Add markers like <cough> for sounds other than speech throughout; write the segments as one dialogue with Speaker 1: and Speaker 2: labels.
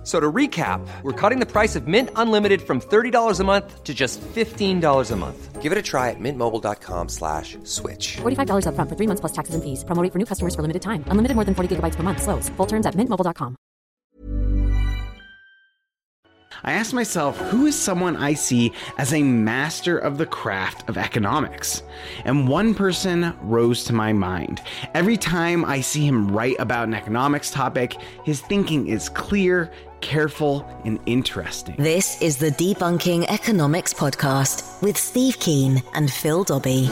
Speaker 1: F- So to recap, we're cutting the price of Mint Unlimited from $30 a month to just $15 a month.
Speaker 2: Give it a try at mintmobile.com slash switch.
Speaker 3: $45 upfront for three months plus taxes and fees. Promo rate for new customers for limited time. Unlimited more than 40 gigabytes per month. Slows. Full terms at mintmobile.com.
Speaker 4: I asked myself, who is someone I see as a master of the craft of economics? And one person rose to my mind. Every time I see him write about an economics topic, his thinking is clear, careful, and interesting.
Speaker 5: This is the Debunking Economics Podcast with Steve Keen and Phil Dobbie.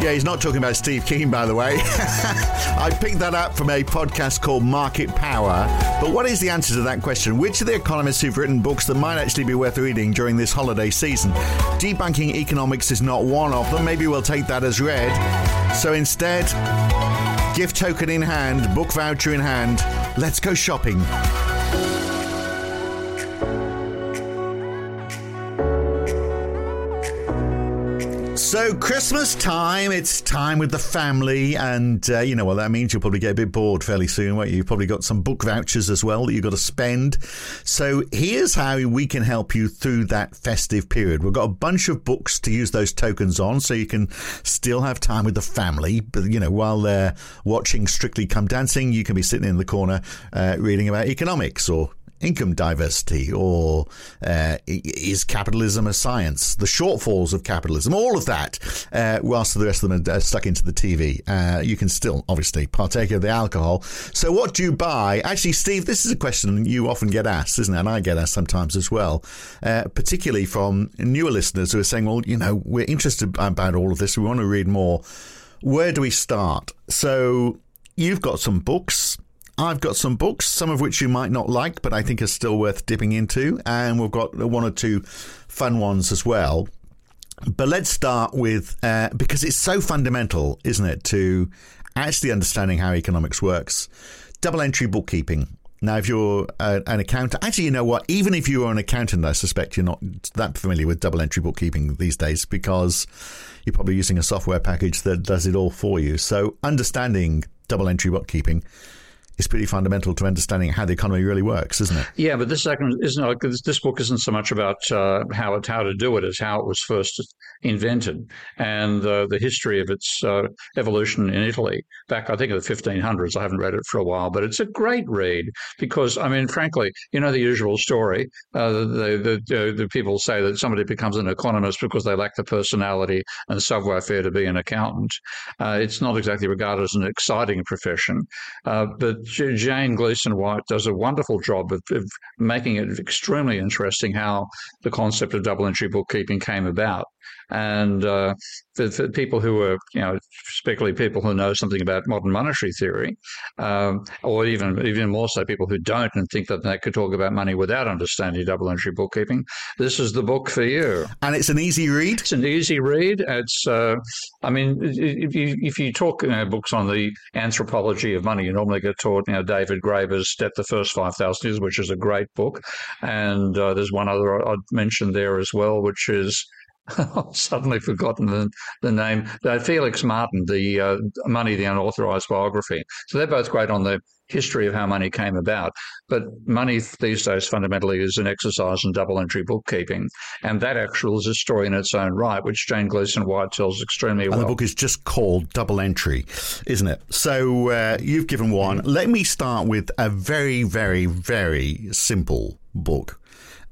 Speaker 6: Yeah, he's not talking about Steve Keen, by the way. <laughs> I picked that up from a podcast called Market Power. But what is the answer to that question? Which of the economists who've written books that might actually be worth reading during this holiday season? Debunking economics is not one of them. Maybe we'll take that as read. So instead, gift token in hand, book voucher in hand, let's go shopping. So, Christmas time, it's time with the family, and uh, you know what that means. You'll probably get a bit bored fairly soon, won't you? You've probably got some book vouchers as well that you've got to spend. So, here's how we can help you through that festive period. We've got a bunch of books to use those tokens on, so you can still have time with the family, but you know, while they're watching Strictly Come Dancing, you can be sitting in the corner uh, reading about economics or income diversity or uh, is capitalism a science? The shortfalls of capitalism, all of that, uh, whilst the rest of them are stuck into the TV. Uh, you can still obviously partake of the alcohol. So, what do you buy? Actually, Steve, this is a question you often get asked, isn't it? And I get asked sometimes as well, uh, particularly from newer listeners who are saying, well, you know, we're interested about all of this. We want to read more. Where do we start? So, you've got some books. I've got some books, some of which you might not like, but I think are still worth dipping into. And we've got one or two fun ones as well. But let's start with, uh, because it's so fundamental, isn't it, to actually understanding how economics works, double entry bookkeeping. Now, if you're uh, an accountant, actually, you know what? Even if you are an accountant, I suspect you're not that familiar with double entry bookkeeping these days because you're probably using a software package that does it all for you. So, understanding double entry bookkeeping is pretty fundamental to understanding how the economy really works, isn't it?
Speaker 7: Yeah, but this second isn't like this, book isn't so much about uh, how it how to do it as how it was first invented and uh, the history of its uh, evolution in Italy back I think in the 1500s. I haven't read it for a while, but it's a great read because I mean, frankly, you know the usual story. Uh, the the, the people say that somebody becomes an economist because they lack the personality and savoir-faire to be an accountant. Uh, it's not exactly regarded as an exciting profession, uh, but Jane Gleeson-White does a wonderful job of, of making it extremely interesting how the concept of double entry bookkeeping came about. And uh, for, for, people who are, you know, particularly people who know something about modern monetary theory, um, or even even more so people who don't and think that they could talk about money without understanding double entry bookkeeping, this is the book for you.
Speaker 6: And it's an easy read.
Speaker 7: It's an easy read. It's, uh, I mean, if you if you talk you know, books on the anthropology of money, you normally get taught, you know, David Graeber's Debt the First Five Thousand Years, which is a great book, and uh, there's one other I'd mention there as well, which is <laughs> I've suddenly forgotten the, the name. Uh, Felix Martin, the uh, Money, the Unauthorized Biography. So they're both great on the history of how money came about. But money these days fundamentally is an exercise in double entry bookkeeping. And that actually is a story in its own right, which Jane Gleeson-White tells extremely
Speaker 6: and
Speaker 7: well.
Speaker 6: the book is just called Double Entry, isn't it? So uh, you've given one. Let me start with a very, very, very simple book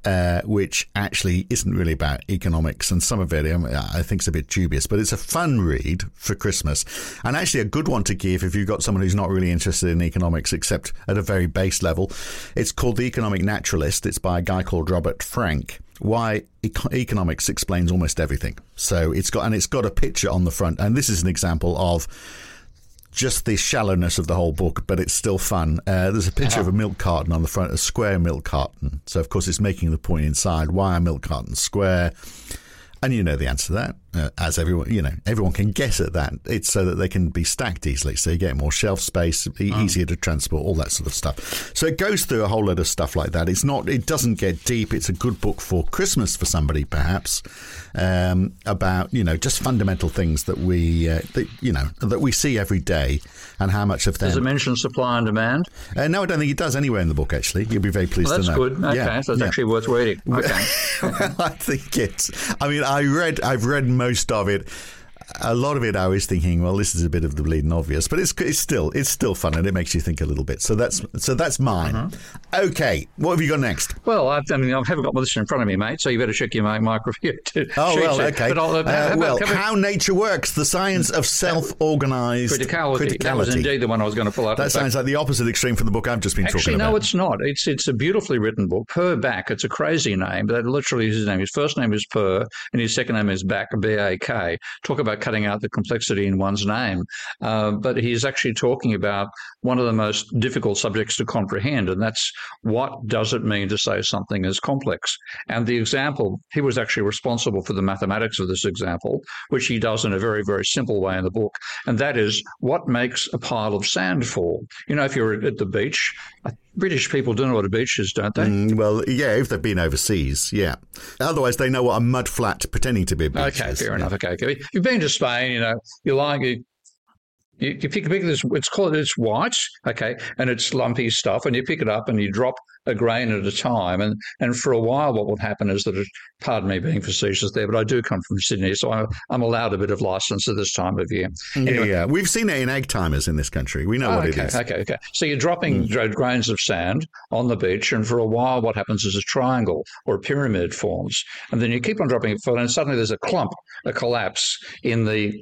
Speaker 6: uh, which actually isn't really about economics, and some of it um, I think is a bit dubious, but it's a fun read for Christmas, and actually a good one to give if you've got someone who's not really interested in economics except at a very base level. It's called The Economic Naturalist. It's by a guy called Robert Frank why eco- economics explains almost everything. So it's got and it's got a picture on the front, and this is an example of just the shallowness of the whole book, but it's still fun. Uh, there's a picture of a milk carton on the front, a square milk carton. So of course it's making the point inside: why are milk cartons square? And you know the answer to that. Uh, as everyone you know everyone can guess at that. It's so that they can be stacked easily, so you get more shelf space, e- easier to transport, all that sort of stuff. So it goes through a whole lot of stuff like that. It's not, it doesn't get deep. It's a good book for Christmas for somebody, perhaps, um, about you know just fundamental things that we uh, that, you know that we see every day and how much of them.
Speaker 7: Does it mention supply and demand?
Speaker 6: Uh, no, I don't think it does anywhere in the book. Actually, you'll be very pleased
Speaker 7: Well, that's
Speaker 6: to know.
Speaker 7: good. Okay,
Speaker 6: Yeah,
Speaker 7: so it's
Speaker 6: yeah.
Speaker 7: actually worth reading. <laughs> Okay.
Speaker 6: I think it's. I mean, I read. I've read most of it. A lot of it, I was thinking, well, this is a bit of the bleeding obvious, but it's it's still it's still fun and it makes you think a little bit. So that's so that's mine.
Speaker 7: Uh-huh.
Speaker 6: Okay, what have you got next?
Speaker 7: Well, I've, I mean, I haven't got this in front of me, mate, so you better check your mic microphone. <laughs>
Speaker 6: Oh well, okay.
Speaker 7: But I'll, uh,
Speaker 6: Uh, well,
Speaker 7: how
Speaker 6: nature works: the science of self-organized
Speaker 7: criticality. That was indeed the one I was going to pull out.
Speaker 6: That sounds like the opposite extreme from the book I've just been
Speaker 7: Actually,
Speaker 6: talking about.
Speaker 7: no, it's not. It's it's a beautifully written book. Per Bak. It's a crazy name, but that literally is his name. His first name is Per, and his second name is Bak, B A K. Talk about cutting out the complexity in one's name. Uh, but he's actually talking about one of the most difficult subjects to comprehend, and that's what does it mean to say something is complex. And the example, he was actually responsible for the mathematics of this example, which he does in a very, very simple way in the book. And that is what makes a pile of sand fall. You know, if you're at the beach, British people do know what a beach is, don't they?
Speaker 6: Mm, well, yeah, if they've been overseas, yeah. Otherwise, they know what a mud flat pretending to be a beach
Speaker 7: Okay,
Speaker 6: is.
Speaker 7: fair
Speaker 6: Yeah.
Speaker 7: enough. Okay, okay. You've been to Spain, you know. You like you, you, you pick, pick this. It's called it's white, okay, and it's lumpy stuff, and you pick it up and you drop a grain at a time, and and for a while, what will happen is that, it, pardon me being facetious there, but I do come from Sydney, so I'm, I'm allowed a bit of license at this time of year.
Speaker 6: Yeah, yeah. We've seen it in egg timers in this country. We know
Speaker 7: Oh,
Speaker 6: what
Speaker 7: okay,
Speaker 6: it is.
Speaker 7: Okay, okay. So you're dropping mm. dra- grains of sand on the beach, and for a while, what happens is a triangle or a pyramid forms, and then you keep on dropping it and suddenly there's a clump, a collapse in the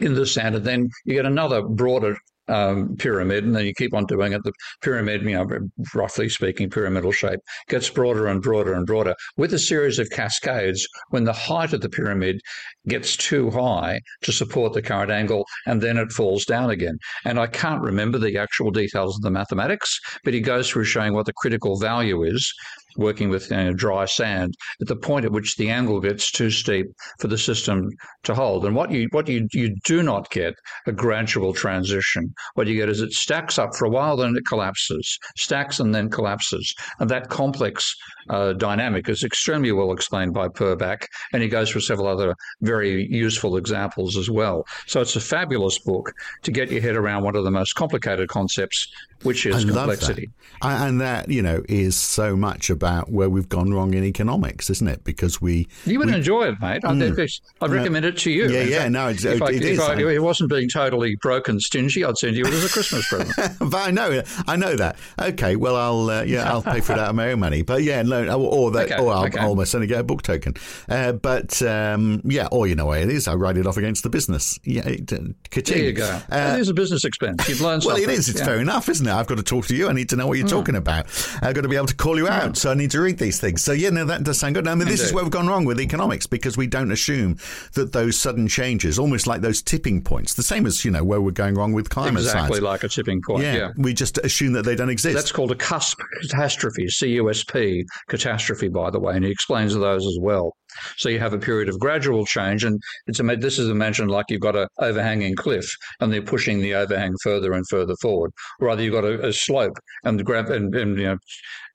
Speaker 7: in the and then you get another broader um, pyramid, and then you keep on doing it. The pyramid, you know, roughly speaking, pyramidal shape gets broader and broader and broader with a series of cascades. When the height of the pyramid gets too high to support the current angle, and then it falls down again. And I can't remember the actual details of the mathematics, but he goes through showing what the critical value is working with you know, dry sand at the point at which the angle gets too steep for the system to hold. And what you what you you do not get a gradual transition. What you get is it stacks up for a while, then it collapses, stacks and then collapses, and that complex uh, dynamic is extremely well explained by Per Bak, and he goes through several other very useful examples as well. So it's a fabulous book to get your head around one of the most complicated concepts, which is
Speaker 6: I
Speaker 7: complexity.
Speaker 6: that. I- And that, you know, is so much about where we've gone wrong in economics, isn't it? Because we.
Speaker 7: You would
Speaker 6: we-
Speaker 7: enjoy it, mate. I'd, I'd recommend it to you.
Speaker 6: Yeah,
Speaker 7: In
Speaker 6: yeah,
Speaker 7: fact,
Speaker 6: no, it's-
Speaker 7: if I,
Speaker 6: it
Speaker 7: if. I, if it wasn't being totally broken stingy, I'd send you it as a Christmas present. <laughs>
Speaker 6: but I know, I know that. Okay, well, I'll uh, yeah, I'll pay for it out of my own money. But yeah, no, or, that,
Speaker 7: Okay,
Speaker 6: or I'll
Speaker 7: okay.
Speaker 6: almost only get a book token. Uh, but um, yeah, or you know what it is, I write it off against the business. Yeah, it, uh.
Speaker 7: There you go.
Speaker 6: Uh,
Speaker 7: it is a business expense. You've learned
Speaker 6: well,
Speaker 7: something.
Speaker 6: it is. It's
Speaker 7: Yeah.
Speaker 6: fair enough, isn't it? I've got to talk to you. I need to know what you're
Speaker 7: Hmm.
Speaker 6: talking about. I've got to be able to call you out. So I need to read these things. So yeah, no, that does sound good. I mean, this is where we've gone wrong with economics because we don't assume that those sudden changes, almost like those tipping points, the same as you know where we're going wrong with climate
Speaker 7: Exactly
Speaker 6: science.
Speaker 7: like a tipping point.
Speaker 6: yeah,
Speaker 7: yeah.
Speaker 6: we just assume that they don't exist.
Speaker 7: That's called a cusp catastrophe, C-U-S-P, catastrophe, by the way, and he explains those as well. So you have a period of gradual change, and it's this is imagined like you've got an overhanging cliff, and they're pushing the overhang further and further forward. Or either you've got a, a slope, and the gra- and, and you know,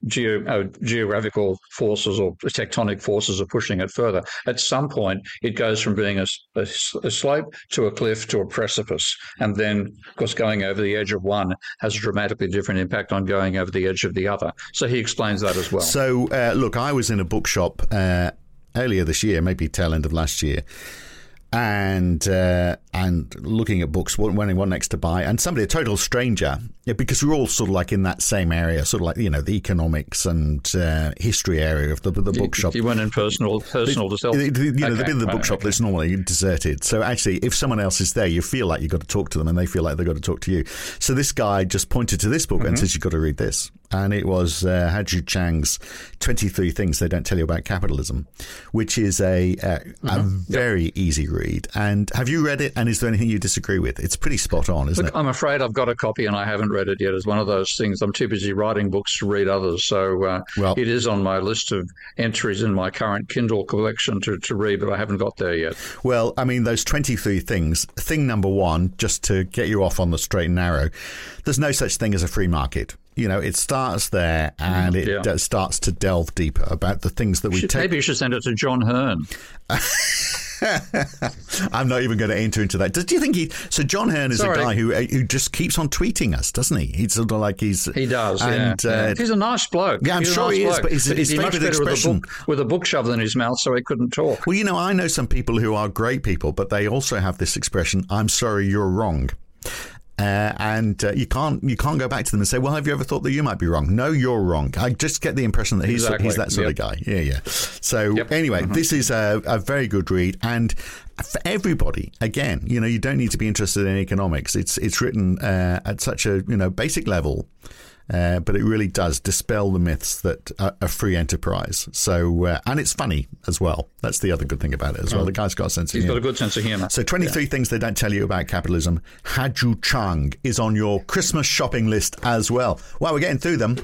Speaker 7: geo, uh, geographical forces or tectonic forces are pushing it further. At some point, it goes from being a slope to a cliff to a precipice, and then, of course, going over the edge of one has a dramatically different impact on going over the edge of the other. So he explains that as well.
Speaker 6: So, uh, look, I was in a bookshop uh, earlier this year, maybe tail end of last year, and uh, and looking at books, wanting one next to buy, and somebody, a total stranger, yeah, because we're all sort of like in that same area, sort of like you know the economics and uh, history area of the, the bookshop.
Speaker 7: You went in personal, personal to
Speaker 6: the- you know, the
Speaker 7: Okay,
Speaker 6: bit of the bookshop
Speaker 7: okay.
Speaker 6: that's normally deserted. So actually, if someone else is there, you feel like you've got to talk to them, and they feel like they've got to talk to you. So this guy just pointed to this book
Speaker 7: Mm-hmm.
Speaker 6: and says, "You've got to read this." And it was uh, Ha-Joon Chang's 23 Things They Don't Tell You About Capitalism, which is a, uh, a very easy read. And have you read it? And is there anything you disagree with? It's pretty spot on, isn't
Speaker 7: Look,
Speaker 6: it?
Speaker 7: I'm afraid I've got a copy and I haven't read it yet. It's one of those things. I'm too busy writing books to read others. So uh,
Speaker 6: Well-
Speaker 7: it is on my list of entries in my current Kindle collection to, to read, but I haven't got there yet.
Speaker 6: Well, I mean, those 23 things. Thing number one, just to get you off on the straight and narrow, there's no such thing as a free market. You know, it starts there and it
Speaker 7: Yeah.
Speaker 6: uh, starts to delve deeper about the things that we
Speaker 7: Should-
Speaker 6: take.
Speaker 7: maybe you should send it to John Hearn. <laughs>
Speaker 6: I'm not even going to enter into that. Do you think he? So John Hearn is
Speaker 7: Sorry.
Speaker 6: a guy who uh, who just keeps on tweeting us, doesn't he? He's sort of like he's
Speaker 7: He does,
Speaker 6: and,
Speaker 7: yeah.
Speaker 6: uh,
Speaker 7: yeah. He's a nice bloke.
Speaker 6: Yeah, I'm
Speaker 7: He's
Speaker 6: sure
Speaker 7: nice
Speaker 6: he is,
Speaker 7: bloke.
Speaker 6: but his- his
Speaker 7: he'd much
Speaker 6: favourite
Speaker 7: better with a, book, with a book shoved in his mouth so he couldn't talk.
Speaker 6: Well, you know, I know some people who are great people, but they also have this expression: "I'm sorry, you're wrong." Uh, and uh, you can't you can't go back to them and say, "Well, have you ever thought that you might be wrong?" No, you're wrong. I just get the impression that he's
Speaker 7: Exactly.
Speaker 6: he's that sort
Speaker 7: Yep.
Speaker 6: of guy. Yeah, yeah. So
Speaker 7: Yep.
Speaker 6: anyway, this is a, a very good read, and for everybody, again, you know, you don't need to be interested in economics. It's it's written uh, at such a you know basic level. Uh, but it really does dispel the myths that a, a free enterprise. So, uh, and it's funny as well. That's the other good thing about it as well. The guy's got a sense of humor.
Speaker 7: He's got a good sense of humour.
Speaker 6: So, 23 things they don't tell you about capitalism. Ha-Joon Chang is on your Christmas shopping list as well. Well, we're getting through them.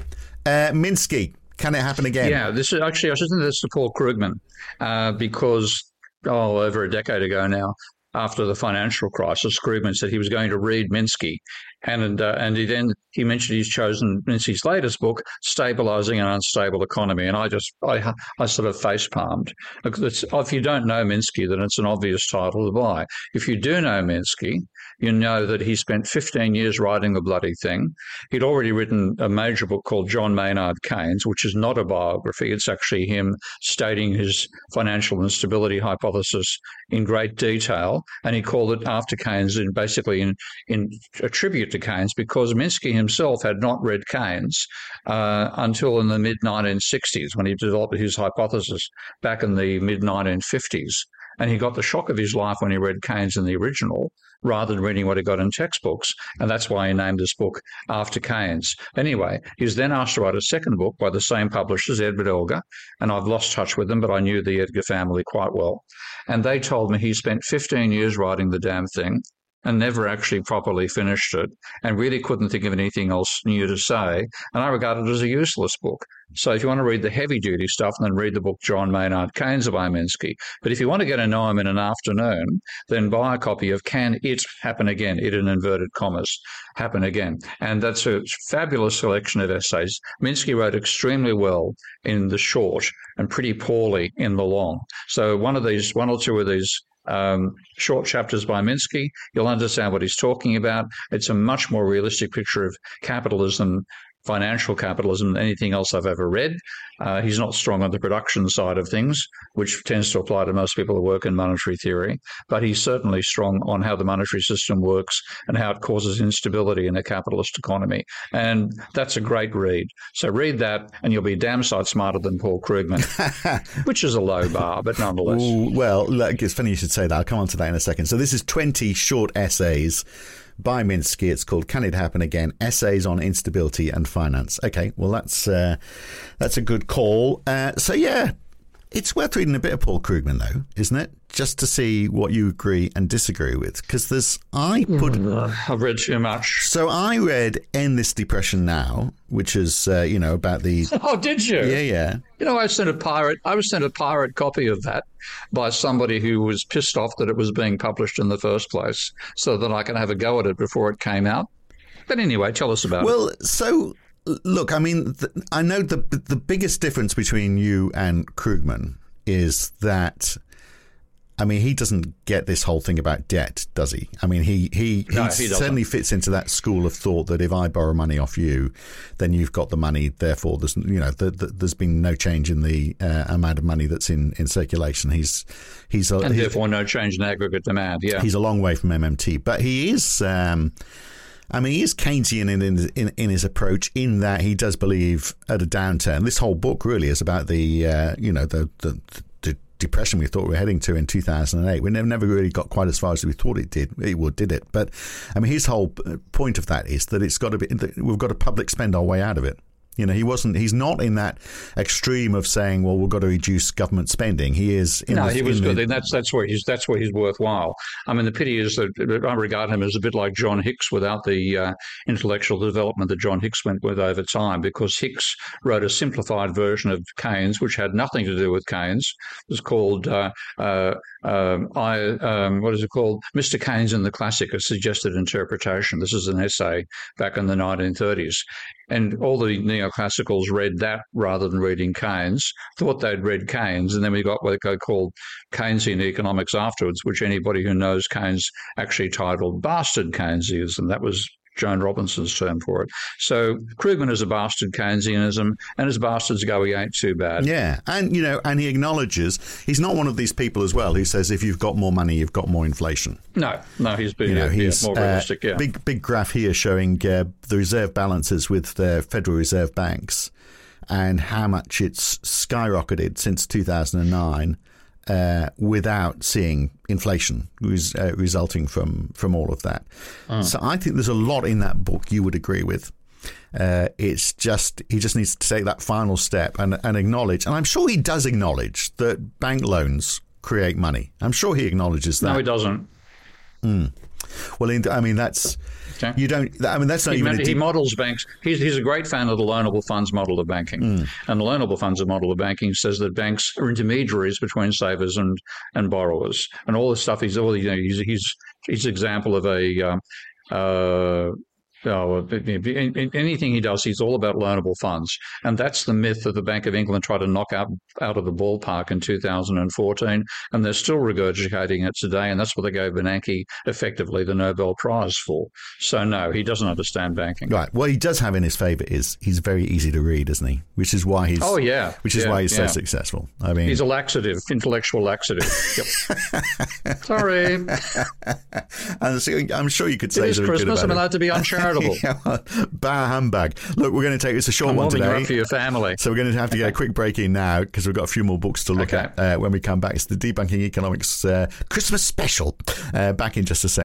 Speaker 6: Uh, Minsky, can it happen again?
Speaker 7: Yeah, this is actually I should send this to Paul Krugman uh, because oh, over a decade ago now, after the financial crisis, Krugman said he was going to read Minsky, and uh, and he then he mentioned he's chosen Minsky's latest book, "Stabilizing an Unstable Economy," and I just I I sort of face palmed. If you don't know Minsky, then it's an obvious title to buy. If you do know Minsky, you know that he spent 15 years writing the bloody thing. He'd already written a major book called John Maynard Keynes, which is not a biography. It's actually him stating his financial instability hypothesis in great detail. And he called it After Keynes in basically in, in a tribute to Keynes because Minsky himself had not read Keynes uh, until in the mid 1960s when he developed his hypothesis back in the mid 1950s. And he got the shock of his life when he read Keynes in the original rather than reading what he got in textbooks. And that's why he named this book after Keynes. Anyway, he was then asked to write a second book by the same publishers, Edward Elgar. And I've lost touch with them, but I knew the Elgar family quite well. And they told me he spent 15 years writing the damn thing and never actually properly finished it and really couldn't think of anything else new to say. And I regard it as a useless book. So if you want to read the heavy duty stuff, then read the book John Maynard Keynes by Minsky. But if you want to get to know him in an afternoon, then buy a copy of Can It Happen Again? It in inverted commas, happen again. And that's a fabulous selection of essays. Minsky wrote extremely well in the short and pretty poorly in the long. So one of these, one or two of these um, short chapters by Minsky, you'll understand what he's talking about. It's a much more realistic picture of capitalism, financial capitalism, than anything else I've ever read. Uh, he's not strong on the production side of things, which tends to apply to most people who work in monetary theory, but he's certainly strong on how the monetary system works and how it causes instability in a capitalist economy. And that's a great read. So read that, and you'll be damn sight smarter than Paul Krugman, <laughs> which is a low bar, but nonetheless.
Speaker 6: Ooh, well, look, it's funny you should say that. I'll come on to that in a second. So this is 20 short essays by Minsky. It's called "Can It Happen Again?" Essays on Instability and Finance. Okay, well that's uh, that's a good call. Uh, so yeah, it's worth reading a bit of Paul Krugman though, isn't it? Just to see what you agree and disagree with, because there's I put.
Speaker 7: I've read too much.
Speaker 6: So I read "End This Depression Now," which is uh, you know about the <laughs>
Speaker 7: Oh, did you?
Speaker 6: yeah yeah
Speaker 7: You know, I sent a pirate. I was sent a pirate copy of that by somebody who was pissed off that it was being published in the first place, so that I can have a go at it before it came out. But anyway, tell us about it.
Speaker 6: Well, so look, I mean, th- I know the the biggest difference between you and Krugman is that. I mean, he doesn't get this whole thing about debt, does he? I mean, he he,
Speaker 7: No,
Speaker 6: he,
Speaker 7: he
Speaker 6: certainly fits into that school of thought that if I borrow money off you, then you've got the money. Therefore, there's you know the, the, there's been no change in the uh, amount of money that's in, in circulation. He's he's a,
Speaker 7: and
Speaker 6: he's,
Speaker 7: therefore, no change in aggregate demand. Yeah.
Speaker 6: he's a long way from MMT, but he is. Um, I mean, he is Keynesian in, in in his approach in that he does believe at a downturn. This whole book really is about the uh, you know the, the the depression we thought we were heading to in 2008. We never never really got quite as far as we thought it did. It would, did it? But I mean, his whole point of that is that it's got to be we've got to public spend our way out of it. You know, he wasn't. He's not in that extreme of saying, "Well, we've got to reduce government spending." He is. In
Speaker 7: no,
Speaker 6: the,
Speaker 7: he was
Speaker 6: in
Speaker 7: good.
Speaker 6: the-
Speaker 7: And that's that's where he's that's where he's worthwhile. I mean, the pity is that I regard him as a bit like John Hicks without the uh, intellectual development that John Hicks went with over time, because Hicks wrote a simplified version of Keynes, which had nothing to do with Keynes. It was called uh, uh, um, I um, what is it called? Mr. Keynes in the Classic: A Suggested Interpretation. This is an essay back in the 1930s. And all the neoclassicals read that rather than reading Keynes, thought they'd read Keynes, and then we got what they called Keynesian economics afterwards, which anybody who knows Keynes actually titled bastard Keynesianism. That was Joan Robinson's term for it. So Krugman is a bastard Keynesianism, and as bastards go, he ain't too bad.
Speaker 6: Yeah, and you know, and he acknowledges he's not one of these people as well who says if you've got more money, you've got more inflation.
Speaker 7: No, no, he's been
Speaker 6: You know, he's
Speaker 7: more
Speaker 6: uh,
Speaker 7: realistic. yeah,
Speaker 6: big big graph here showing uh, the reserve balances with the Federal Reserve banks and how much it's skyrocketed since 2009 uh, without seeing inflation res- uh, resulting from from all of that. So I think there's a lot in that book you would agree with. Uh, it's just he just needs to take that final step and, and acknowledge, and I'm sure he does acknowledge that bank loans create money. I'm sure he acknowledges that.
Speaker 7: no, he doesn't.
Speaker 6: Well, I mean, that's
Speaker 7: Okay.
Speaker 6: you don't. I mean, that's not
Speaker 7: He,
Speaker 6: even.
Speaker 7: he models banks. He's, he's a great fan of the loanable funds model of banking.
Speaker 6: Hmm.
Speaker 7: And the loanable funds model of banking says that banks are intermediaries between savers and, and borrowers. And all this stuff, he's all, you know, he's, he's, he's example of a, um, uh, Oh, anything he does, he's all about loanable funds, and that's the myth that the Bank of England tried to knock out out of the ballpark in 2014, and they're still regurgitating it today, and that's what they gave Bernanke effectively the Nobel Prize for. So no, he doesn't understand banking.
Speaker 6: right. What he does have in his favour is he's very easy to read, isn't he? Which is why he's.
Speaker 7: Oh, yeah.
Speaker 6: Which is
Speaker 7: Yeah,
Speaker 6: why he's
Speaker 7: yeah.
Speaker 6: so successful. I mean,
Speaker 7: He's a laxative, intellectual laxative. Yep. <laughs> Sorry, <laughs>
Speaker 6: I'm sure you could say
Speaker 7: is
Speaker 6: something good
Speaker 7: Christmas. I'm allowed to be uncharitable. <laughs>
Speaker 6: it. <laughs> yeah, well, bah humbug. Look, we're going to take this a short
Speaker 7: I'm
Speaker 6: one today.
Speaker 7: for your family.
Speaker 6: So we're going to have to get a quick break in now because we've got a few more books to look
Speaker 7: Okay.
Speaker 6: at uh, when we come back. It's the Debunking Economics uh, Christmas special. Uh, back in just a sec.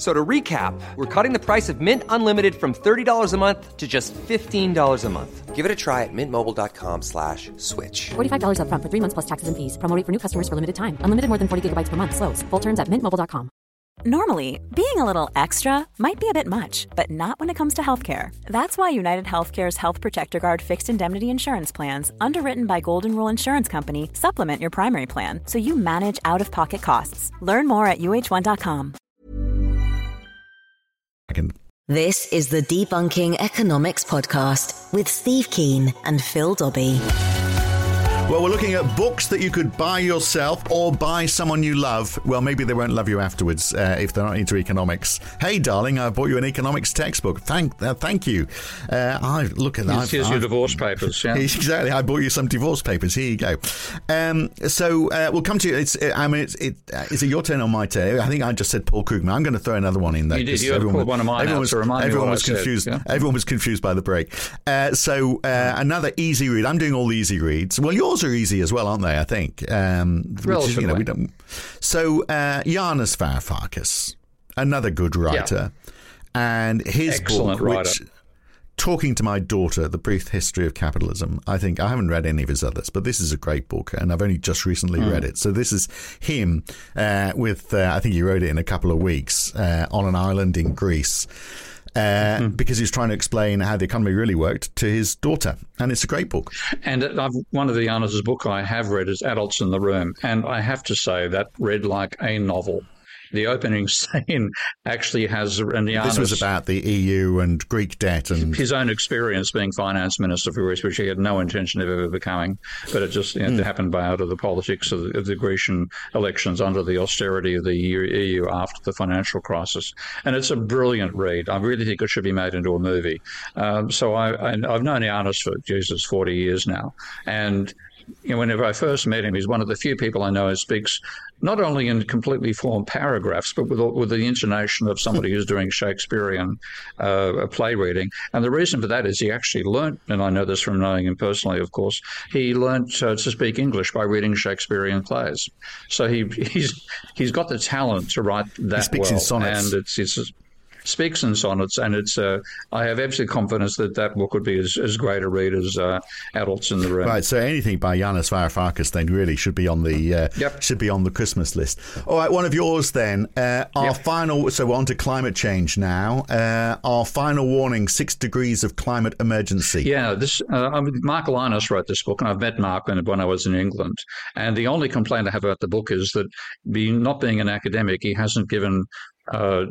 Speaker 1: F- So to recap, we're cutting the price of Mint Unlimited from $30 a month to just $15 a month.
Speaker 2: Give it a try at mintmobile.com slash switch.
Speaker 3: $45 upfront for three months plus taxes and fees. Promo rate for new customers for limited time. Unlimited more than 40 gigabytes per month. Slows. Full terms at mintmobile.com.
Speaker 8: Normally, being a little extra might be a bit much, but not when it comes to healthcare. That's why United Healthcare's Health Protector Guard fixed indemnity insurance plans, underwritten by Golden Rule Insurance Company, supplement your primary plan so you manage out of pocket costs. Learn more at uh1.com.
Speaker 6: Can
Speaker 5: This is the Debunking Economics Podcast with Steve Keen and Phil Dobbie.
Speaker 6: Well, we're looking at books that you could buy yourself or buy someone you love. Well, maybe they won't love you afterwards uh, if they're not into economics. Hey, darling, I bought you an economics textbook. Thank, uh, thank you. Uh, I look at that.
Speaker 7: Here's, your divorce papers. Yeah. <laughs>
Speaker 6: Exactly. I bought you some divorce papers. Here you go. Um, so uh, we'll come to you. it's. I mean, it's, it, uh, is it your turn or my turn? I think I just said Paul Krugman. I'm going to throw another one in there.
Speaker 7: You did. You
Speaker 6: everyone
Speaker 7: one of mine
Speaker 6: everyone was,
Speaker 7: to remind me
Speaker 6: everyone was
Speaker 7: said,
Speaker 6: confused.
Speaker 7: yeah.
Speaker 6: Everyone was confused by the break. Uh, so uh, another easy read. I'm doing all the easy reads. Well, yours are easy as well, aren't they? I think. Um, which you know, we don't. So uh, Yanis Varoufakis, another good writer, and his
Speaker 7: Excellent
Speaker 6: book,
Speaker 7: writer.
Speaker 6: which talking to my daughter, The Brief History of Capitalism, I think I haven't read any of his others, but this is a great book, and I've only just recently read it. So this is him uh, with, uh, I think he wrote it in a couple of weeks uh, on an island in Greece. Uh, Because he's trying to explain how the economy really worked to his daughter, and it's a great book.
Speaker 7: And I've, one of the Yanis's book I have read is Adults in the Room, and I have to say that read like a novel. The opening <laughs> scene actually has and
Speaker 6: This was about the EU and Greek debt, and
Speaker 7: his own experience being finance minister for Greece, which he had no intention of ever becoming, but it just you know, happened by out of the politics of the, of the Grecian elections under the austerity of the EU EU after the financial crisis. And it's a brilliant read. I really think it should be made into a movie. Um, so I, I, I've known Yanis for Jesus forty years now, and you know, whenever I first met him, he's one of the few people I know who speaks not only in completely formed paragraphs, but with, with the intonation of somebody who's doing Shakespearean uh, play reading. And the reason for that is he actually learnt, and I know this from knowing him personally, of course, he learnt uh, to speak English by reading Shakespearean plays. So he <laughs> he's he's got the talent to write that
Speaker 6: he speaks
Speaker 7: well,
Speaker 6: in sonnets.
Speaker 7: and it's it's speaks in sonnets, and it's. Uh, I have absolute confidence that that book would be as, as great a read as uh, Adults in the Room.
Speaker 6: Right, so anything by Yanis Varoufakis then really should be on the uh,
Speaker 7: Yep.
Speaker 6: should be on the Christmas list. All right, one of yours then. Uh, our
Speaker 7: Yep.
Speaker 6: final. So we're on to climate change now. Uh, our final warning: six degrees of climate emergency.
Speaker 7: Yeah, this uh, Mark Lynas wrote this book, and I've met Mark when, when I was in England. And the only complaint I have about the book is that, being not being an academic, he hasn't given uh,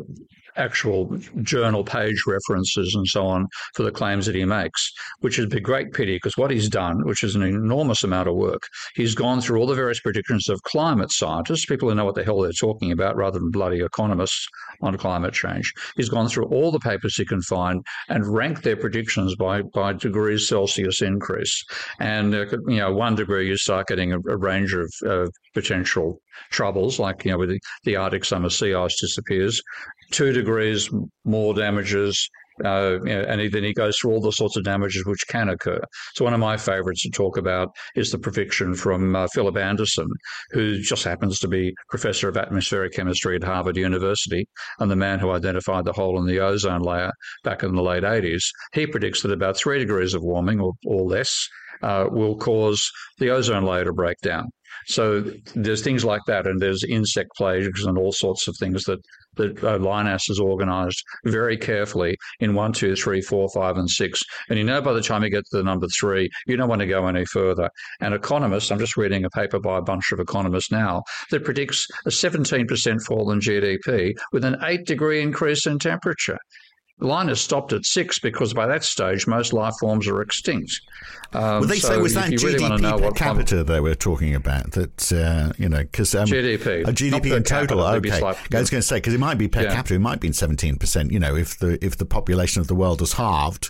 Speaker 7: actual journal page references and so on for the claims that he makes, which is a great pity because what he's done, which is an enormous amount of work, he's gone through all the various predictions of climate scientists, people who know what the hell they're talking about rather than bloody economists on climate change. He's gone through all the papers he can find and ranked their predictions by, by degrees Celsius increase. And, uh, you know, one degree, you start getting a, a range of uh, potential troubles, like, you know, with the, the Arctic summer sea ice disappears. Two degrees more damages, uh, and he, then he goes through all the sorts of damages which can occur. So one of my favourites to talk about is the prediction from uh, Philip Anderson, who just happens to be professor of atmospheric chemistry at Harvard University and the man who identified the hole in the ozone layer back in the late 80s. He predicts that about three degrees of warming or, or less uh, will cause the ozone layer to break down. So there's things like that, and there's insect plagues and all sorts of things that that uh, Lynas has organised very carefully in one, two, three, four, five, and six. And you know, by the time you get to the number three, you don't want to go any further. And economists, I'm just reading a paper by a bunch of economists now that predicts a 17% fall in GDP with an eight degree increase in temperature. Lynas stopped at six because by that stage most life forms are extinct. Um,
Speaker 6: Well, they
Speaker 7: so
Speaker 6: say was that
Speaker 7: really
Speaker 6: GDP per
Speaker 7: what climate-
Speaker 6: capita that we're talking about? That uh, you know, because um,
Speaker 7: GDP,
Speaker 6: a GDP in total.
Speaker 7: capita,
Speaker 6: Okay, I was going to say because it might be per
Speaker 7: Yeah.
Speaker 6: capita, it might be seventeen percent. You know, if the if the population of the world has halved,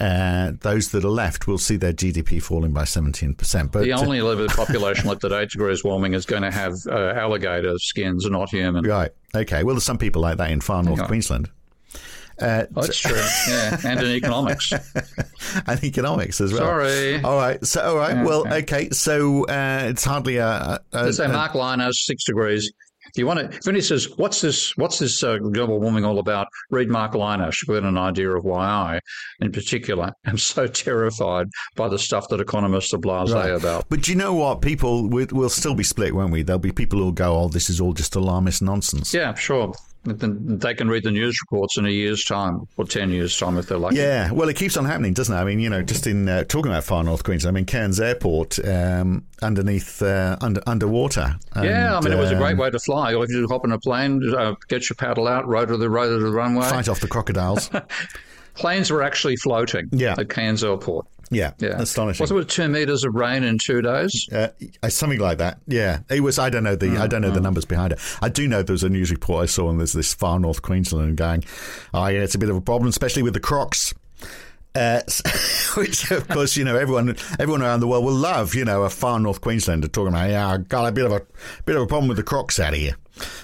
Speaker 6: uh, those that are left will see their GDP falling by seventeen percent. But
Speaker 7: the
Speaker 6: uh,
Speaker 7: only of <laughs> population left at eight degrees warming is going to have uh, alligator skins, not human.
Speaker 6: right, okay. Well, there's some people like that in far north Queensland. Uh,
Speaker 7: That's true. Yeah, and in economics. <laughs>
Speaker 6: and economics as well.
Speaker 7: Sorry.
Speaker 6: All right. So, all right. Well, okay. So uh, it's hardly a. a,
Speaker 7: They say Mark Lynas, six degrees. If you want to, if anybody says, "What's this? What's this uh, global warming all about?" Read Mark Lynas. You'll get an idea of why I, in particular, <laughs> am so terrified by the stuff that economists are blasé
Speaker 6: Right.
Speaker 7: about.
Speaker 6: But do you know what? People will will still be split, won't we? There'll be people who'll go, "Oh, this is all just alarmist nonsense."
Speaker 7: Yeah, sure. They can read the news reports in a year's time or ten years' time if they're lucky.
Speaker 6: Yeah, well, it keeps on happening, doesn't it? I mean, you know, just in uh, talking about far north Queensland, I mean, Cairns Airport um, underneath uh, under underwater.
Speaker 7: Yeah, I
Speaker 6: And,
Speaker 7: mean, it was a great
Speaker 6: um,
Speaker 7: way to fly. All if you hop in a plane, uh, get your paddle out, row to the row to the runway.
Speaker 6: Fight off the crocodiles. <laughs>
Speaker 7: Planes were actually floating
Speaker 6: Yeah.
Speaker 7: at Cairns Airport.
Speaker 6: Yeah,
Speaker 7: Yeah,
Speaker 6: astonishing.
Speaker 7: Was it with two meters of rain in two days?
Speaker 6: Uh, something like that. Yeah, it was. I don't know the. I don't know the numbers behind it. I do know there was a news report I saw, and there's this far north Queensland going, "Oh yeah, it's a bit of a problem, especially with the crocs." Uh, <laughs> which of course you know everyone everyone around the world will love you know a far north Queenslander talking about yeah I got a bit of a bit of a problem with the crocs out here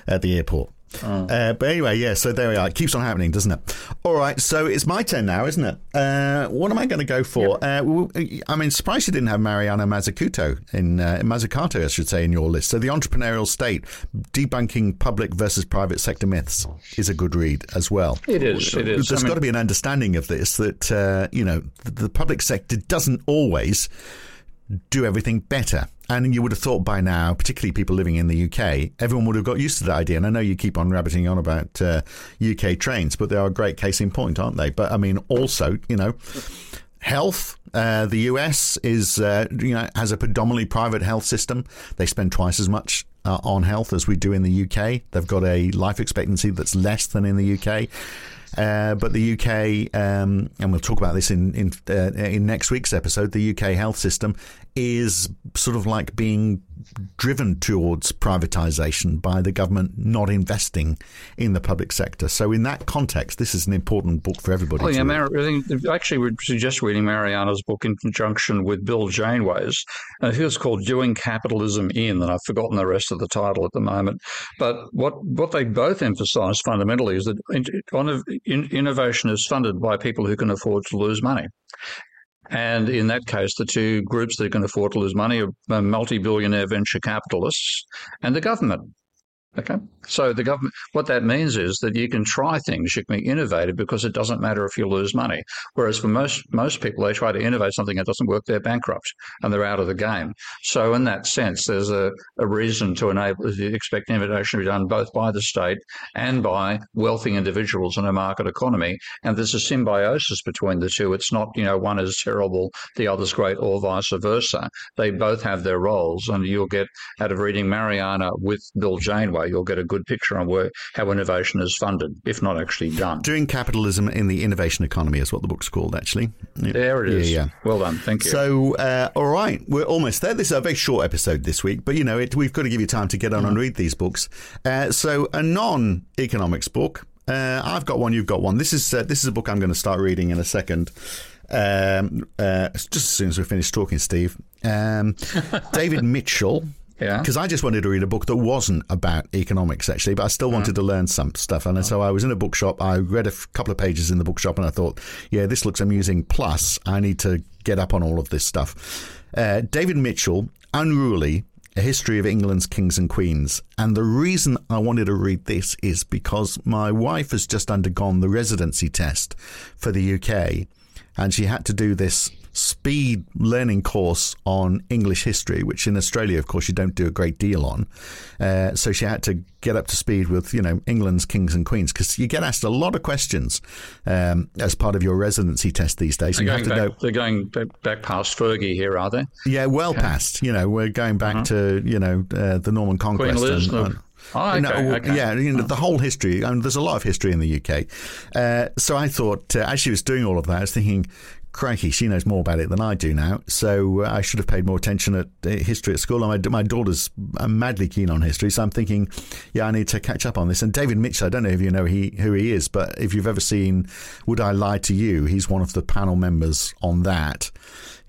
Speaker 6: at the airport. Uh, but anyway, yeah, so there we are. It keeps on happening, doesn't it? All right, so it's my turn now, isn't it? Uh, what am I going to go for? Uh, well, I mean, surprised you didn't have Mariana Mazzucato in uh, Mazzucato, I should say, in your list. So the entrepreneurial state, debunking public versus private sector myths, is a good read as well.
Speaker 7: It is, it is.
Speaker 6: There's
Speaker 7: I
Speaker 6: got
Speaker 7: mean-
Speaker 6: to be an understanding of this that uh, you know the, the public sector doesn't always do everything better. And you would have thought by now, particularly people living in the UK, everyone would have got used to that idea. And I know you keep on rabbiting on about uh, UK trains, but they are a great case in point, aren't they? But I mean, also, you know, health. Uh, the US is, uh, you know, has a predominantly private health system. They spend twice as much uh, on health as we do in the UK. They've got a life expectancy that's less than in the UK. Uh, but the UK, um, and we'll talk about this in in, uh, in next week's episode, the UK health system is sort of like being driven towards privatization by the government not investing in the public sector. So, in that context, this is an important book for everybody.
Speaker 7: Oh,
Speaker 6: to
Speaker 7: yeah. Mar- I think, actually, would suggest reading Mariana's book in conjunction with Bill Janeway's. And I think it's called Doing Capitalism In, and I've forgotten the rest of the title at the moment. But what, what they both emphasize fundamentally is that on, in, innovation is funded by people who can afford to lose money. And in that case, the two groups that can afford to lose money are multi billionaire venture capitalists and the government. Okay. So the government, what that means is that you can try things, you can be innovative because it doesn't matter if you lose money. Whereas for most most people, they try to innovate something that doesn't work, they're bankrupt and they're out of the game. So in that sense, there's a, a reason to enable expect innovation to be done both by the state and by wealthy individuals in a market economy. And there's a symbiosis between the two. It's not, you know, one is terrible, the other's great, or vice versa. They both have their roles, and you'll get out of reading Mariana with Bill Janeway, you'll get a good picture on where how innovation is funded, if not actually done.
Speaker 6: Doing capitalism in the innovation economy is what the book's called, actually. Yeah.
Speaker 7: There it is.
Speaker 6: Yeah, yeah.
Speaker 7: Well done. Thank you.
Speaker 6: So, uh, all right, we're almost there. This is a very short episode this week, but you know, it, we've got to give you time to get on and read these books. Uh, so, a non-economics book. Uh, I've got one. You've got one. This is uh, this is a book I'm going to start reading in a second. Um, uh, just as soon as we finish talking, Steve. Um, <laughs> David Mitchell.
Speaker 7: Yeah.
Speaker 6: Because I just wanted to read a book that wasn't about economics, actually, but I still wanted to learn some stuff. And so I was in a bookshop. I read a f- couple of pages in the bookshop and I thought, yeah, this looks amusing. Plus, I need to get up on all of this stuff. Uh, David Mitchell, Unruly, A History of England's Kings and Queens. And the reason I wanted to read this is because my wife has just undergone the residency test for the UK and she had to do this speed learning course on English history, which in Australia, of course, you don't do a great deal on. Uh, so she had to get up to speed with, you know, England's kings and queens because you get asked a lot of questions um, as part of your residency test these days.
Speaker 7: they're
Speaker 6: You
Speaker 7: going,
Speaker 6: have to
Speaker 7: back,
Speaker 6: know,
Speaker 7: they're going back, past Fergie here, are they?
Speaker 6: yeah, well past. You know, we're going back to you know uh, the Norman Conquest. And, and-
Speaker 7: Oh, okay, okay.
Speaker 6: Yeah, you know, the whole history. And there's a lot of history in the UK. Uh, so I thought, uh, as she was doing all of that, I was thinking, crikey, she knows more about it than I do now. So uh, I should have paid more attention at uh, history at school. My, my daughter's uh, madly keen on history. So I'm thinking, yeah, I need to catch up on this. And David Mitchell, I don't know if you know he, who he is, but if you've ever seen Would I Lie to You, he's one of the panel members on that.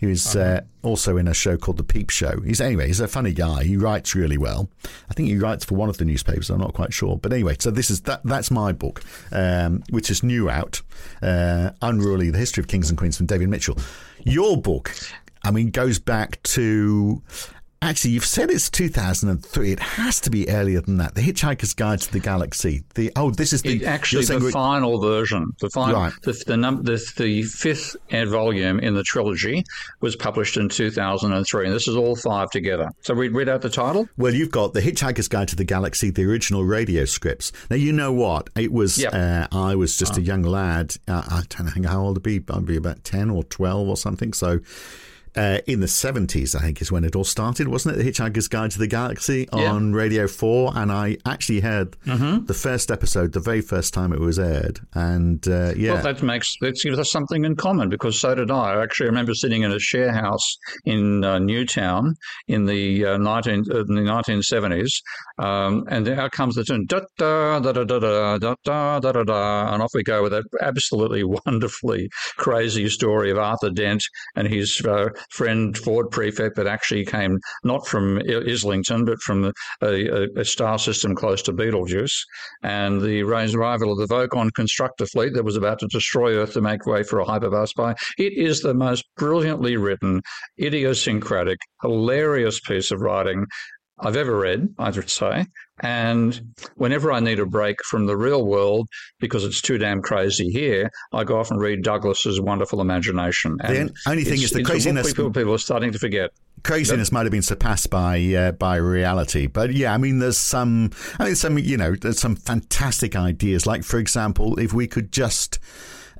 Speaker 6: He was uh, also in a show called The Peep Show. He's anyway, he's a funny guy. He writes really well. I think he writes for one of the newspapers. I'm not quite sure, but anyway. So this is that. That's my book, um, which is new out. Uh, Unruly: The History of Kings and Queens from David Mitchell. Your book, I mean, goes back to. Actually, you've said it's 2003. It has to be earlier than that. The Hitchhiker's Guide to the Galaxy. The oh, this is the
Speaker 7: It, actually, the final version, the final,
Speaker 6: Right.
Speaker 7: the the, num- the the fifth volume in the trilogy was published in 2003, and this is all five together. So we read out the title.
Speaker 6: Well, you've got The Hitchhiker's Guide to the Galaxy, the original radio scripts. Now, you know what? It was,
Speaker 7: Yep.
Speaker 6: uh, I was just a young lad. Uh, I don't think how old I'd be. I'd be about 10 or 12 or something. So, uh, in the 70s, I think, is when it all started, wasn't it? The Hitchhiker's Guide to the Galaxy
Speaker 7: Yeah.
Speaker 6: on Radio 4. And I actually heard
Speaker 7: Mm-hmm.
Speaker 6: the first episode the very first time it was aired. And uh, yeah.
Speaker 7: Well, that makes that gives us something in common because so did I. I actually remember sitting in a share house in uh, Newtown in the uh, 19 uh, in the 1970s, um, and out comes the tune da da da da da da da da da da da, and off we go with that absolutely <laughs> wonderfully crazy story of Arthur Dent and his uh, friend Ford Prefect that actually came not from Islington but from a, a, star system close to Betelgeuse, and the arrival of the Vogon constructor fleet that was about to destroy Earth to make way for a hyperbar spy. It is the most brilliantly written, idiosyncratic, hilarious piece of writing I've ever read, I would say. And whenever I need a break from the real world because it's too damn crazy here, I go off and read Douglas's wonderful imagination. And
Speaker 6: The only thing is the
Speaker 7: it's a book
Speaker 6: craziness-
Speaker 7: People, people are starting to forget.
Speaker 6: craziness might have been surpassed by uh, by reality. But yeah, I mean, there's some, I mean, some, you know, there's some fantastic ideas. Like, for example, if we could just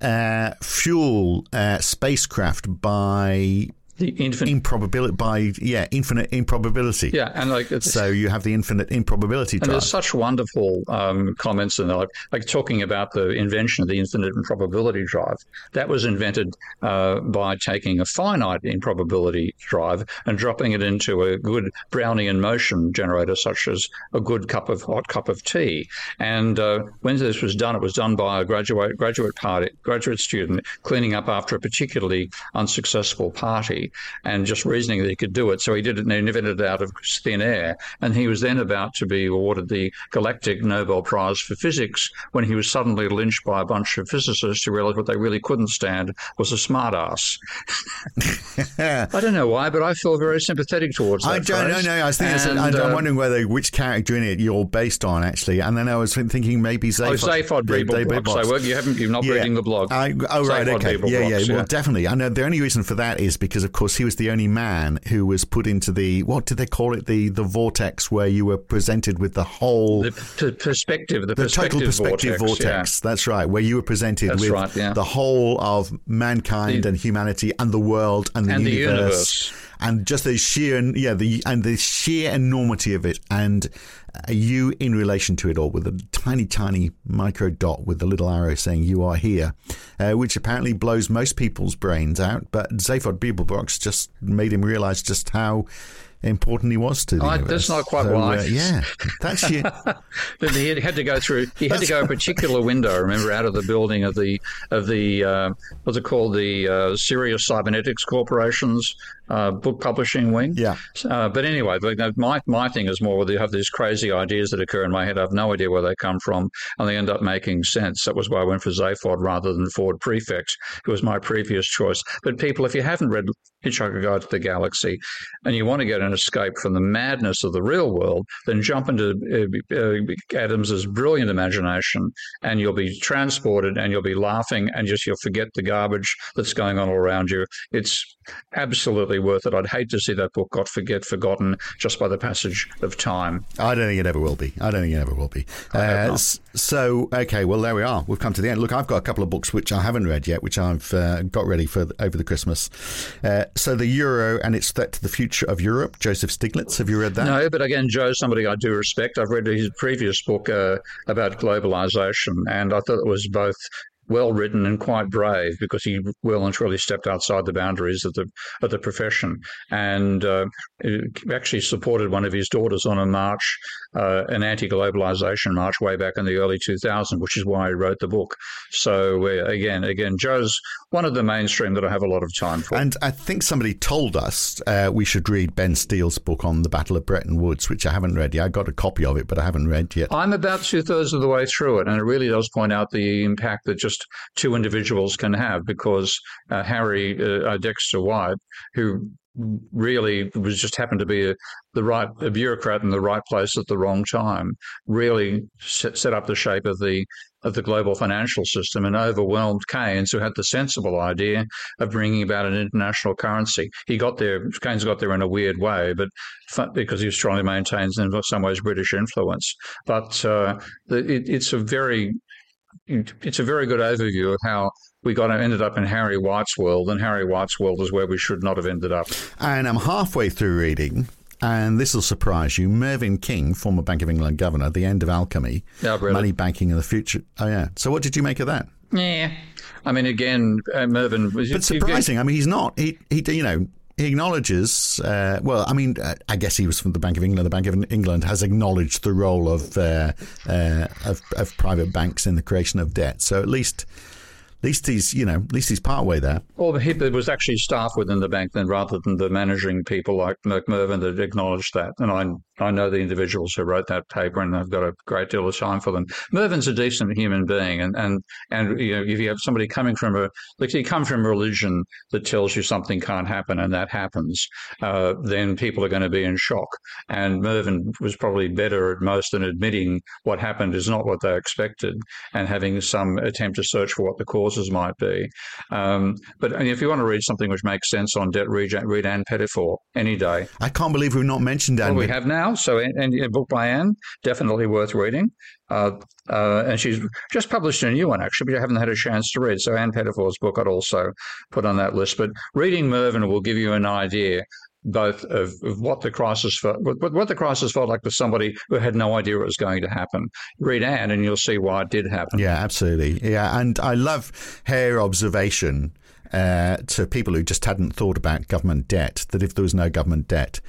Speaker 6: uh, fuel uh, spacecraft by
Speaker 7: the infinite
Speaker 6: improbability by yeah infinite improbability.
Speaker 7: Yeah, and like
Speaker 6: so you have the infinite improbability.
Speaker 7: And there's such wonderful um, comments in there, like, like, talking about the invention of the infinite improbability drive. That was invented uh, by taking a finite improbability drive and dropping it into a good Brownian motion generator, such as a good cup of hot cup of tea. And uh, when this was done, it was done by a graduate graduate party graduate student cleaning up after a particularly unsuccessful party and just reasoning that he could do it. So he did it and invented it out of thin air. And he was then about to be awarded the Galactic Nobel Prize for Physics when he was suddenly lynched by a bunch of physicists who realized what they really couldn't stand was a smartass. <laughs> I don't know why, but I feel very sympathetic towards that.
Speaker 6: I don't know. No, I was thinking, and, I'm, uh, wondering whether which character in it you're based on actually, and then I was thinking maybe Zaphod.
Speaker 7: Oh, Zaphod Beeblebrox. So you haven't, you're not yeah. reading the blog.
Speaker 6: I, oh, right, okay, yeah, yeah, yeah. Well, definitely. I know the only reason for that is because, of course, he was the only man who was put into the what did they call it the the vortex where you were presented with the whole
Speaker 7: the p- perspective, the,
Speaker 6: the
Speaker 7: perspective
Speaker 6: total perspective vortex. vortex. Yeah. That's right, where you were presented That's with right, yeah. the whole of mankind the, and humanity and the world and the,
Speaker 7: and
Speaker 6: universe.
Speaker 7: the universe.
Speaker 6: And just the sheer, yeah, the and the sheer enormity of it, and are you in relation to it all with a tiny, tiny micro dot with a little arrow saying you are here, uh, which apparently blows most people's brains out. But Zaphod Beeblebrox just made him realize just how important he was to the
Speaker 7: universe. That's not quite so, right. Uh,
Speaker 6: yeah, that's you. <laughs>
Speaker 7: he had to go through. He had to go a particular window. Remember, out of the building of the of the uh, what's it called, the uh, Sirius Cybernetics Corporation's uh, book publishing wing.
Speaker 6: Yeah.
Speaker 7: Uh, but anyway, my my thing is more you have these crazy ideas that occur in my head. I have no idea where they come from, and they end up making sense. That was why I went for Zaphod rather than Ford Prefect. It was my previous choice. But people, if you haven't read Hitchhiker Guide to the Galaxy, and you want to get an escape from the madness of the real world, then jump into uh, uh, Adams's brilliant imagination, and you'll be transported, and you'll be laughing, and just you'll forget the garbage that's going on all around you. It's absolutely worth it. I'd hate to see that book got forget forgotten just by the passage of time.
Speaker 6: I don't think it ever will be. I don't think it ever will be. Uh, so okay, well there we are. We've come to the end. Look, I've got a couple of books which I haven't read yet, which I've uh, got ready for over the Christmas. Uh, so the Euro and its threat to the future of Europe. Joseph Stiglitz. Have you read that?
Speaker 7: No, but again, Joe's somebody I do respect. I've read his previous book uh, about globalization, and I thought it was both well written and quite brave because he well and truly stepped outside the boundaries of the of the profession and uh, actually supported one of his daughters on a march, uh, an anti-globalization march way back in the early 2000s, which is why he wrote the book. So uh, again, again, Joe's one of the mainstream that I have a lot of time for.
Speaker 6: And I think somebody told us uh, we should read Benn Steil's book on the Battle of Bretton Woods, which I haven't read yet. I got a copy of it, but I haven't read yet.
Speaker 7: I'm about two thirds of the way through it, and it really does point out the impact that just two individuals can have because uh, Harry uh, uh, Dexter White, who really was just happened to be a, the right a bureaucrat in the right place at the wrong time, really set, set up the shape of the of the global financial system and overwhelmed Keynes, who had the sensible idea of bringing about an international currency. He got there, Keynes got there in a weird way, but because he strongly maintains in some ways British influence. But uh, it, it's a very it's a very good overview of how we got ended up in Harry White's world, and Harry White's world is where we should not have ended up.
Speaker 6: And I'm halfway through reading, and this will surprise you. Mervyn King, former Bank of England governor, The End of Alchemy. Money Banking in the Future. Oh, yeah. So, what did you make of that?
Speaker 7: Yeah. I mean, again, uh, Mervyn was.
Speaker 6: But surprising. I mean, he's not. He, he you know, he acknowledges, uh, well, I mean, uh, I guess he was from the Bank of England. The Bank of England has acknowledged the role of, uh, uh of, of private banks in the creation of debt. So at least least he's you know at least he's part way there.
Speaker 7: Well, he was actually staff within the bank then, rather than the managing people like McMervyn that acknowledged that. And I I know the individuals who wrote that paper, and I've got a great deal of time for them. Mervyn's a decent human being, and and and you know if you have somebody coming from a like you come from a religion that tells you something can't happen and that happens, uh, then people are going to be in shock. And Mervyn was probably better at most than admitting what happened is not what they expected, and having some attempt to search for what the cause causes might be. Um, but if you want to read something which makes sense on debt, read, read Ann Pettifor any day.
Speaker 6: I can't believe we've not mentioned Ann.
Speaker 7: Well, we have now. So, and a book by Ann, definitely worth reading. Uh, uh, and she's just published a new one, actually, but I haven't had a chance to read. So, Ann Pettifor's book I'd also put on that list. But reading Mervyn will give you an idea both of, of, what the crisis felt, what, what the crisis felt like for somebody who had no idea it was going to happen. Read Ann, and you'll see why it did happen.
Speaker 6: Yeah, absolutely. Yeah, and I love her observation uh, to people who just hadn't thought about government debt that if there was no government debt,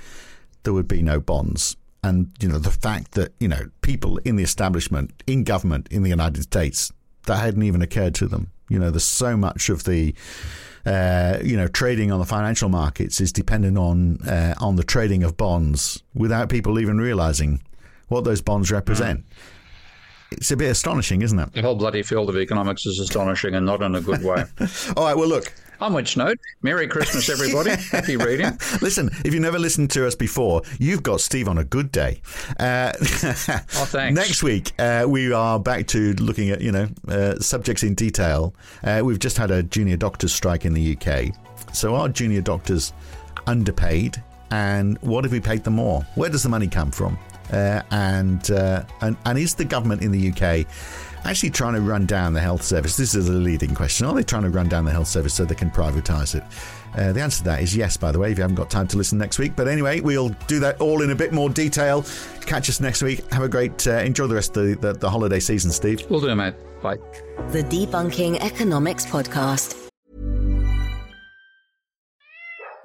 Speaker 6: there would be no bonds. And you know the fact that you know people in the establishment, in government in the United States, that hadn't even occurred to them. You know, there's so much of the uh, you know, trading on the financial markets is dependent on uh, on the trading of bonds without people even realizing what those bonds represent. Mm. It's a bit astonishing, isn't it?
Speaker 7: The whole bloody field of economics is astonishing and not in a good way. <laughs>
Speaker 6: All right, well, look,
Speaker 7: on which note, Merry Christmas, everybody. <laughs> Happy reading.
Speaker 6: Listen, if you've never listened to us before, you've got Steve on a good day.
Speaker 7: Uh, oh, <laughs> thanks.
Speaker 6: Next week, uh, we are back to looking at, you know, uh, subjects in detail. Uh, we've just had a junior doctors strike in the UK. So are junior doctors underpaid? And what if we paid them more? Where does the money come from? Uh, and, uh, and and is the government in the UK actually trying to run down the health service? This is a leading question. Are they trying to run down the health service so they can privatise it? Uh, the answer to that is yes, by the way, if you haven't got time to listen next week. But anyway, we'll do that all in a bit more detail. Catch us next week. Have a great, uh, enjoy the rest of the, the, the holiday season, Steve.
Speaker 7: We'll do, mate. Bye.
Speaker 5: The Debunking Economics Podcast.